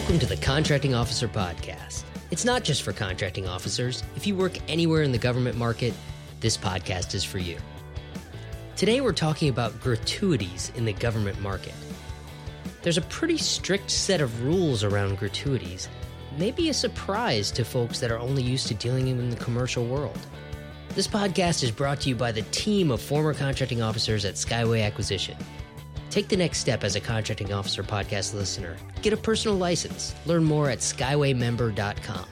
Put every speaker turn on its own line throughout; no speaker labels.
Welcome to the Contracting Officer Podcast. It's not just for contracting officers. If you work anywhere in the government market, this podcast is for you. Today, we're talking about gratuities in the government market. There's a pretty strict set of rules around gratuities, maybe a surprise to folks that are only used to dealing in the commercial world. This podcast is brought to you by the team of former contracting officers at Skyway Acquisition. Take the next step as a contracting officer podcast listener. Get a personal license. Learn more at skywaymember.com.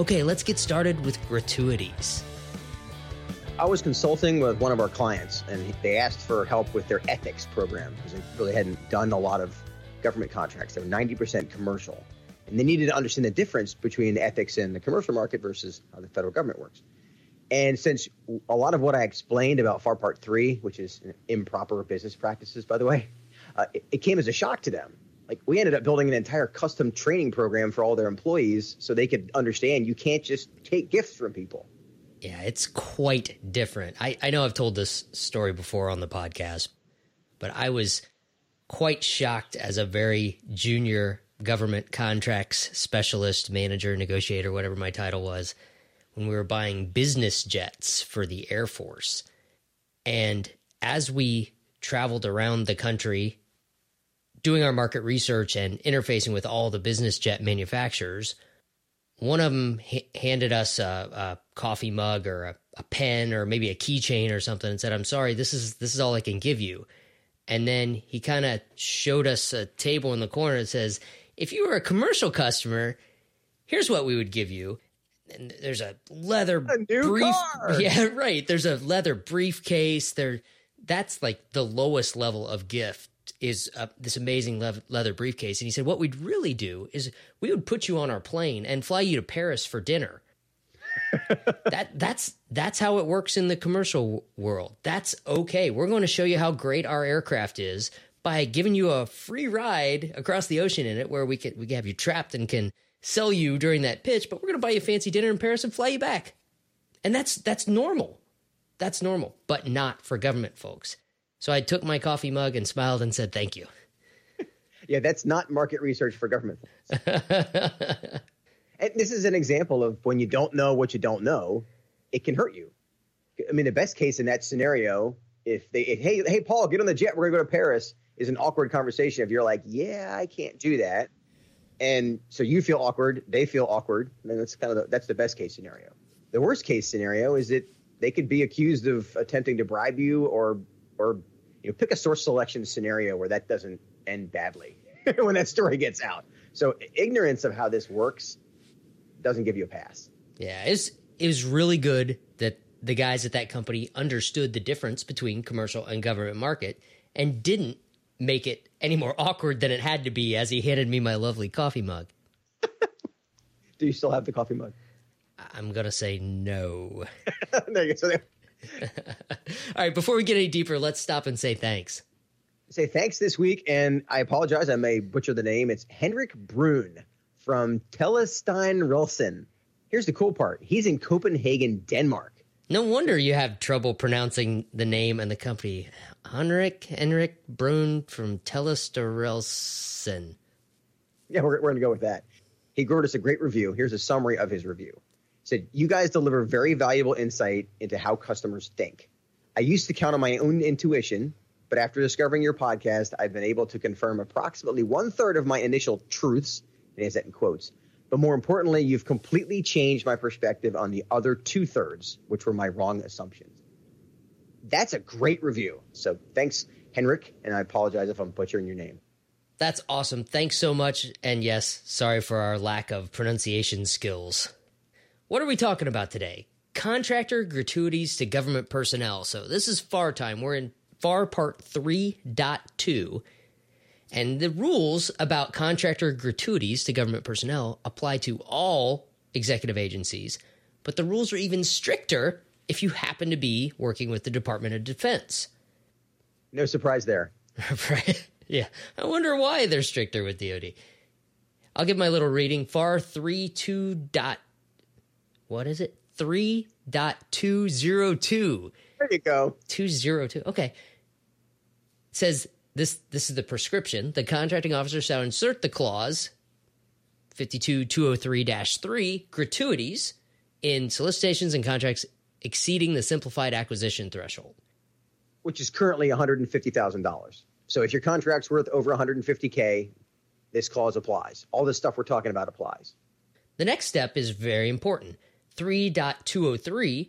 Okay, let's get started with gratuities.
I was consulting with one of our clients, and they asked for help with their ethics program because they really hadn't done a lot of government contracts. They were 90% commercial. And they needed to understand the difference between ethics in the commercial market versus how the federal government works. And since a lot of what I explained about FAR Part 3, which is improper business practices, by the way, uh, it, it came as a shock to them. Like, we ended up building an entire custom training program for all their employees so they could understand you can't just take gifts from people.
Yeah, it's quite different. I, I know I've told this story before on the podcast, but I was quite shocked as a very junior government contracts specialist, manager, negotiator, whatever my title was when we were buying business jets for the Air Force. And as we traveled around the country doing our market research and interfacing with all the business jet manufacturers, one of them ha- handed us a, a, coffee mug or a, a pen or maybe a keychain or something and said, "I'm sorry, this is this is all I can give you." And then he kind of showed us a table in the corner that says, "If you were a commercial customer, here's what we would give you." And there's a leather
a
brief
car.
yeah right. There's a leather briefcase. There that's like the lowest level of gift is uh, this amazing le- leather briefcase. And he said what we'd really do is we would put you on our plane and fly you to paris for dinner. That that's that's how it works in the commercial world. That's okay. We're going to show you how great our aircraft is by giving you a free ride across the ocean in it where we can we can have you trapped and can sell you during that pitch, but we're going to buy you a fancy dinner in Paris and fly you back. And that's that's normal. That's normal, but not for government folks. So I took my coffee mug and smiled and said thank you.
yeah, that's not market research for government. and this is an example of when you don't know what you don't know, it can hurt you. I mean, the best case in that scenario, if they, if, hey, hey, Paul, get on the jet, we're gonna go to Paris, is an awkward conversation. If you're like, yeah, I can't do that, and so you feel awkward, they feel awkward, and that's kind of the, that's the best case scenario. The worst case scenario is that they could be accused of attempting to bribe you, or or you know, pick a source selection scenario where that doesn't end badly when that story gets out. So ignorance of how this works doesn't give you a pass.
Yeah, it's it was really good that the guys at that company understood the difference between commercial and government market and didn't make it any more awkward than it had to be as he handed me my lovely coffee mug.
Do you still have the coffee mug?
I'm going to say no.
there you go.
All right, before we get any deeper, let's stop and say thanks.
Say thanks this week, and I apologize, I may butcher the name. It's Henrik Brun from Telestein Rilson. Here's the cool part he's in Copenhagen, Denmark.
No wonder you have trouble pronouncing the name and the company. Henrik Henrik Brun from Telesterelsen.
Yeah, we're, we're going to go with that. He wrote us a great review. Here's a summary of his review. He said, You guys deliver very valuable insight into how customers think. I used to count on my own intuition, but after discovering your podcast, I've been able to confirm approximately one third of my initial truths, and has that in quotes. But more importantly, you've completely changed my perspective on the other two thirds, which were my wrong assumptions. That's a great review. So thanks, Henrik, and I apologize if I'm butchering your name.
That's awesome. Thanks so much. And yes, sorry for our lack of pronunciation skills. What are we talking about today? Contractor gratuities to government personnel. So this is FAR time. We're in FAR Part 3.2. And the rules about contractor gratuities to government personnel apply to all executive agencies, but the rules are even stricter if you happen to be working with the Department of Defense.
No surprise there.
right? Yeah. I wonder why they're stricter with DoD. I'll give my little reading. FAR 32 dot what is it? 3.202.
There you go.
202. Okay. It says this this is the prescription. The contracting officer shall insert the clause 52203 3 gratuities in solicitations and contracts exceeding the simplified acquisition threshold,
which is currently $150,000. So if your contract's worth over 150K, this clause applies. All this stuff we're talking about applies.
The next step is very important. 3.203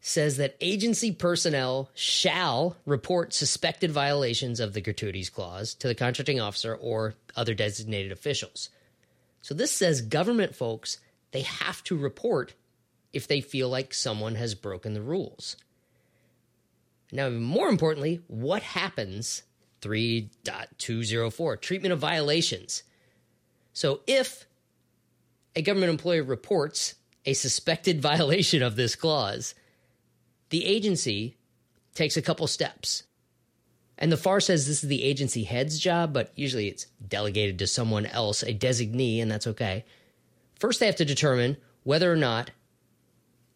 says that agency personnel shall report suspected violations of the gratuities clause to the contracting officer or other designated officials. So this says government folks, they have to report if they feel like someone has broken the rules. Now, more importantly, what happens 3.204 treatment of violations. So if a government employee reports a suspected violation of this clause, the agency takes a couple steps. And the FAR says this is the agency head's job, but usually it's delegated to someone else, a designee, and that's okay. First, they have to determine whether or not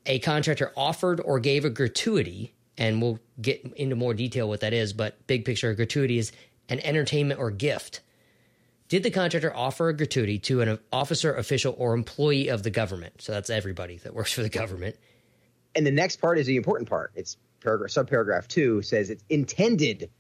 a contractor offered or gave a gratuity, and we'll get into more detail what that is, but big picture, a gratuity is an entertainment or gift. Did the contractor offer a gratuity to an officer, official, or employee of the government? So that's everybody that works for the government.
And the next part is the important part. It's paragraph subparagraph two says it's intended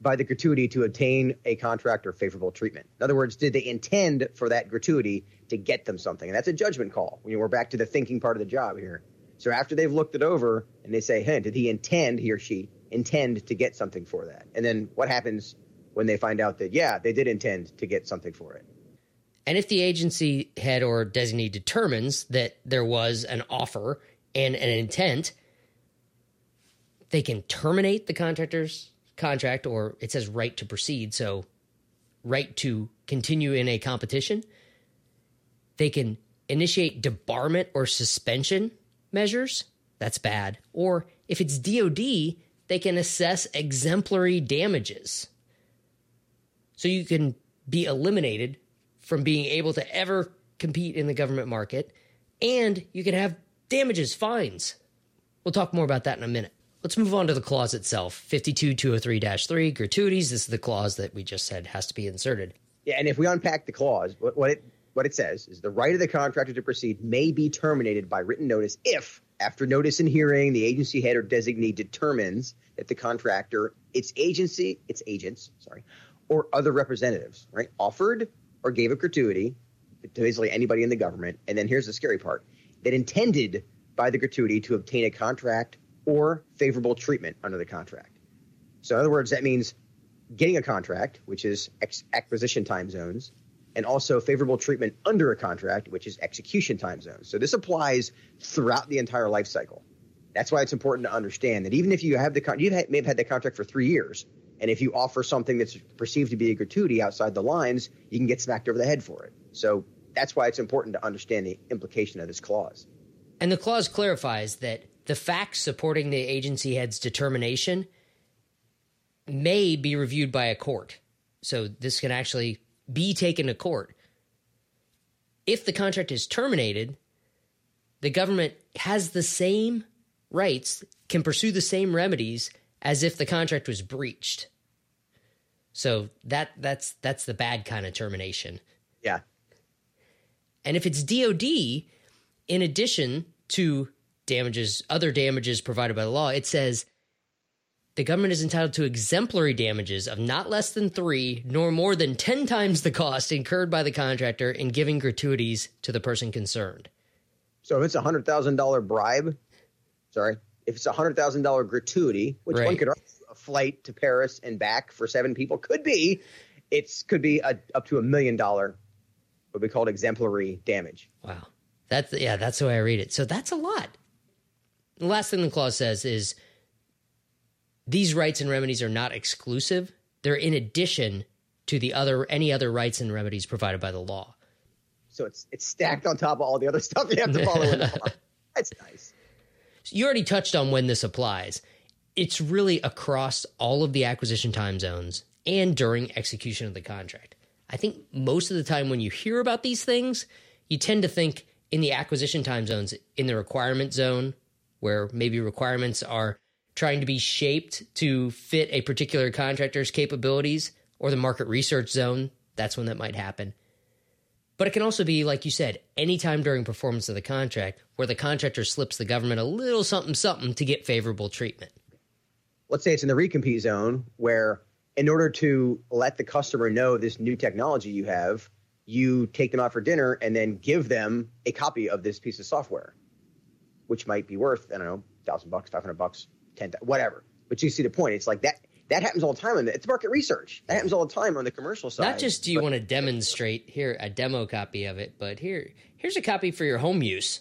by the gratuity to obtain a contract or favorable treatment. In other words, did they intend for that gratuity to get them something? And that's a judgment call. We're back to the thinking part of the job here. So after they've looked it over and they say, hey, did he intend, he or she intend to get something for that? And then what happens when they find out that, yeah, they did intend to get something for it?
And if the agency head or designee determines that there was an offer and an intent, they can terminate the contractor's contract, or it says right to proceed. So, right to continue in a competition. They can initiate debarment or suspension measures. That's bad. Or if it's DOD, they can assess exemplary damages. So you can be eliminated from being able to ever compete in the government market, and you can have damages, fines. We'll talk more about that in a minute. Let's move on to the clause itself 52203 3, gratuities. This is the clause that we just said has to be inserted.
Yeah, and if we unpack the clause, what, what, it what it says is the right of the contractor to proceed may be terminated by written notice if, after notice and hearing, the agency head or designee determines that the contractor, its agency, its agents, sorry, or other representatives, right, offered or gave a gratuity to basically anybody in the government. And then here's the scary part that intended by the gratuity to obtain a contract or favorable treatment under the contract. So, in other words, that means getting a contract, which is acquisition time zones, and also favorable treatment under a contract, which is execution time zones. So, this applies throughout the entire life cycle. That's why it's important to understand that even if you have the con- you may have had the contract for three years, and if you offer something that's perceived to be a gratuity outside the lines, you can get smacked over the head for it. So that's why it's important to understand the implication of this clause.
And the clause clarifies that the facts supporting the agency head's determination may be reviewed by a court. So this can actually be taken to court. If the contract is terminated, the government has the same rights, can pursue the same remedies as if the contract was breached. So that that's that's the bad kind of termination.
Yeah.
And if it's DOD, in addition to damages, other damages provided by the law, it says the government is entitled to exemplary damages of not less than three, nor more than 10 times the cost incurred by the contractor in giving gratuities to the person concerned.
So if it's a $100,000 bribe, sorry, if it's a $100,000 gratuity, which right. one could argue a flight to Paris and back for seven people could be, it could be a, up to a million dollar, what we call exemplary damage.
Wow. That's, yeah, that's the way I read it. So that's a lot. The last thing the clause says is these rights and remedies are not exclusive. They're in addition to the other any other rights and remedies provided by the law.
So it's it's stacked on top of all the other stuff you have to follow in the law. That's nice.
So you already touched on when this applies. It's really across all of the acquisition time zones and during execution of the contract. I think most of the time when you hear about these things, you tend to think in the acquisition time zones in the requirement zone where maybe requirements are trying to be shaped to fit a particular contractor's capabilities or the market research zone. That's when that might happen. But it can also be, like you said, anytime during performance of the contract where the contractor slips the government a little something something to get favorable treatment.
Let's say it's in the recompete zone where, in order to let the customer know this new technology you have, you take them out for dinner and then give them a copy of this piece of software, which might be worth, I don't know, thousand bucks, five hundred bucks, ten, whatever. But you see the point. It's like that that happens all the time. The, it's market research. That happens all the time on the commercial side.
Not just do you but, want to demonstrate here a demo copy of it, but here here's a copy for your home use.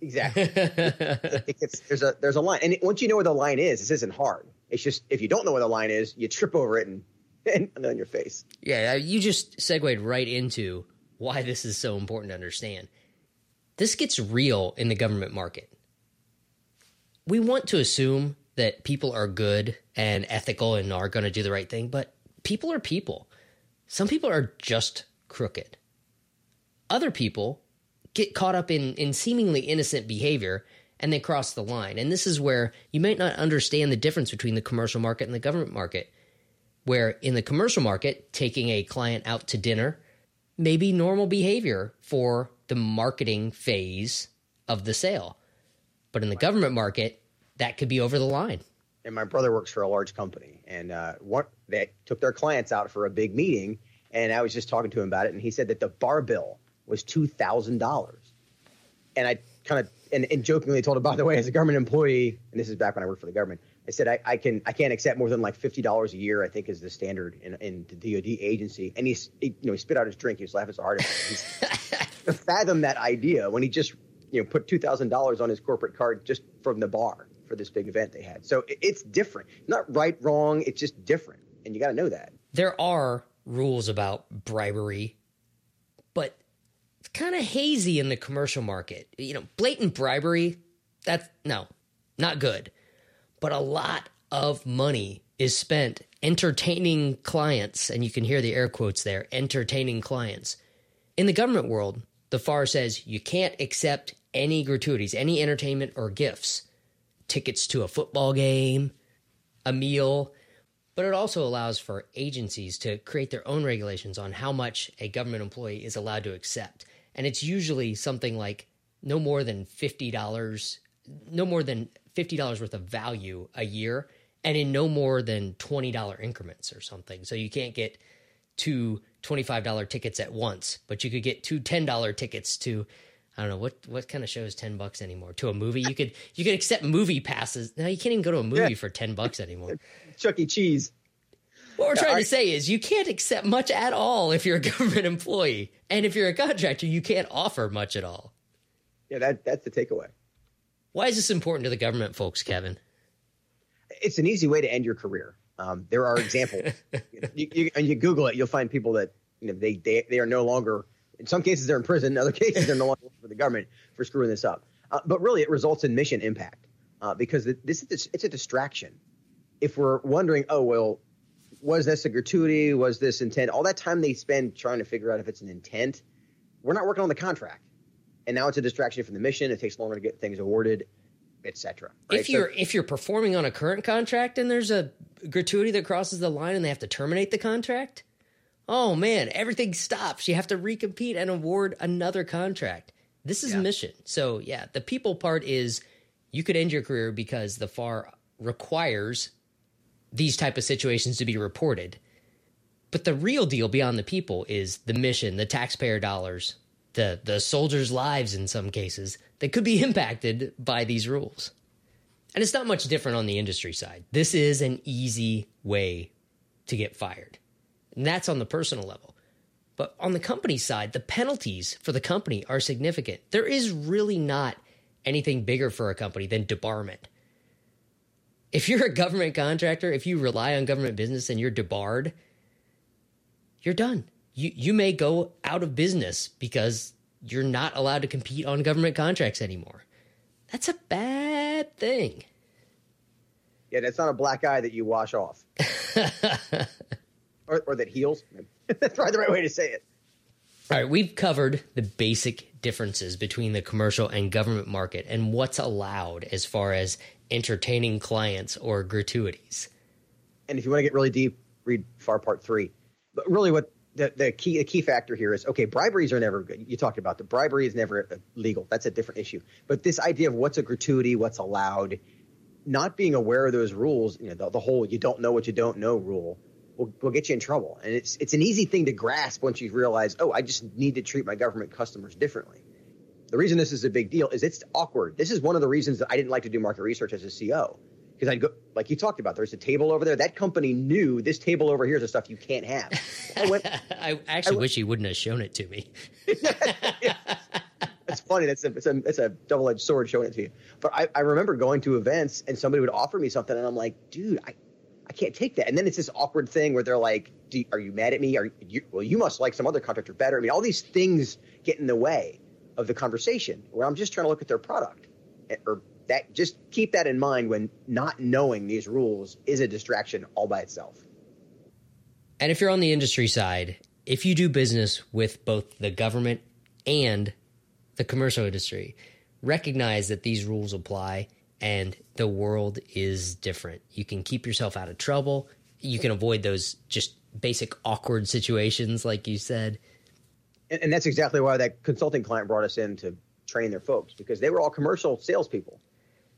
Exactly. there's a there's a line, and once you know where the line is, this isn't hard. It's just if you don't know where the line is, you trip over it and and, and on your face.
Yeah, uh, you just segued right into why this is so important to understand. This gets real in the government market. We want to assume that people are good and ethical and are going to do the right thing, but people are people. Some people are just crooked. Other people get caught up in, in seemingly innocent behavior and they cross the line. And this is where you might not understand the difference between the commercial market and the government market. Where in the commercial market, taking a client out to dinner may be normal behavior for the marketing phase of the sale. But in the government market, that could be over the line.
And my brother works for a large company, and uh, what they took their clients out for a big meeting, and I was just talking to him about it, and he said that the bar bill was two thousand dollars, and I kind of and, and, jokingly told him, by the way, as a government employee, and this is back when I worked for the government, I said I, I can I can't accept more than like fifty dollars a year. I think is the standard in, in the DoD agency. And he's he, you know he spit out his drink. He was laughing so hard. He's fathom that idea when he just you know put two thousand dollars on his corporate card just from the bar for this big event they had. So it's different. Not right, wrong. It's just different, and you got to know that.
There are rules about bribery, but it's kind of hazy in the commercial market. You know, blatant bribery. That's no, not good. But a lot of money is spent entertaining clients, and you can hear the air quotes there entertaining clients. In the government world, the FAR says you can't accept any gratuities, any entertainment or gifts tickets to a football game, a meal, but it also allows for agencies to create their own regulations on how much a government employee is allowed to accept. And it's usually something like no more than $50, no more than $50 worth of value a year, and in no more than $20 increments or something. So you can't get two $25 tickets at once, but you could get two $10 tickets to I don't know what what kind of show is ten bucks anymore to a movie. You could you could accept movie passes. Now you can't even go to a movie yeah. for ten bucks anymore.
Chuck E. Cheese.
What we're trying to say is you can't accept much at all if you're a government employee, and if you're a contractor, you can't offer much at all.
Yeah, that that's the takeaway.
Why is this important to the government, folks, Kevin?
It's an easy way to end your career. Um, there are examples. you, you, and you Google it, you'll find people that you know they they, they are no longer in some cases, they're in prison. In other cases, they're no longer for the government for screwing this up. Uh, but really, it results in mission impact uh, because this is it's a distraction. If we're wondering, oh well, was this a gratuity? Was this intent? All that time they spend trying to figure out if it's an intent, we're not working on the contract, and now it's a distraction from the mission. It takes longer to get things awarded, etc.
Right? If you're so, if you're performing on a current contract and there's a gratuity that crosses the line and they have to terminate the contract, oh man, everything stops. You have to recompete and award another contract. This is yeah. mission. So yeah, the people part is you could end your career because the FAR requires these type of situations to be reported. But the real deal beyond the people is the mission, the taxpayer dollars, the the soldiers' lives in some cases that could be impacted by these rules. And it's not much different on the industry side. This is an easy way to get fired. And that's on the personal level. But on the company side, the penalties for the company are significant. There is really not anything bigger for a company than debarment. If you're a government contractor, if you rely on government business and you're debarred, you're done. You you may go out of business because you're not allowed to compete on government contracts anymore. That's a bad thing.
Yeah, that's not a black eye that you wash off. or, or that heals. That's probably the right way to say it.
All right, we've covered the basic differences between the commercial and government market and what's allowed as far as entertaining clients or gratuities.
And if you want to get really deep, read FAR Part 3. But really, what the, the key the key factor here is okay briberies are never good. You talked about the bribery is never legal that's a different issue. But this idea of what's a gratuity what's allowed not being aware of those rules you know the, the whole you don't know what you don't know rule will, will get you in trouble. And it's it's an easy thing to grasp once you realize oh i just need to treat my government customers differently. The reason this is a big deal is it's awkward. This is one of the reasons that i didn't like to do market research as a co because I'd go like you talked about. There's a table over there. That company knew this table over here is the stuff you can't have.
I, went, I actually I wish he wouldn't have shown it to me.
That's funny. That's a it's a, it's a double edged sword showing it to you. But I, I remember going to events and somebody would offer me something, and I'm like, dude, I. I can't take that. And then it's this awkward thing where they're like, "Are you mad at me? Are you well? You must like some other contractor better." I mean, all these things get in the way of the conversation where I'm just trying to look at their product eh, or that just keep that in mind when not knowing these rules is a distraction all by itself.
And if you're on the industry side, if you do business with both the government and the commercial industry, recognize that these rules apply and the world is different. You can keep yourself out of trouble. You can avoid those just basic awkward situations, like you said.
And, and that's exactly why that consulting client brought us in to train their folks because they were all commercial salespeople.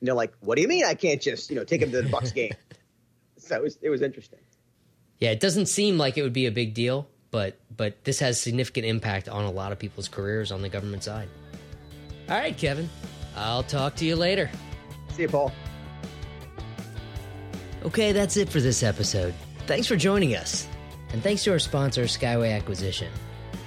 And they're like, "What do you mean I can't just you know take him to the Bucks game?" so it was it was interesting.
Yeah, it doesn't seem like it would be a big deal, but but this has significant impact on a lot of people's careers on the government side. All right, Kevin, I'll talk to you later.
See you, Paul.
Okay, that's it for this episode. Thanks for joining us. And thanks to our sponsor, Skyway Acquisition.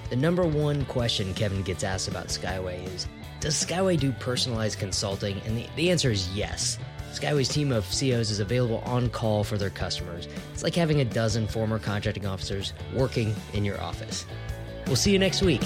The number one question Kevin gets asked about Skyway is does Skyway do personalized consulting? And the, the answer is yes. Skyway's team of COs is available on call for their customers. It's like having a dozen former contracting officers working in your office. We'll see you next week.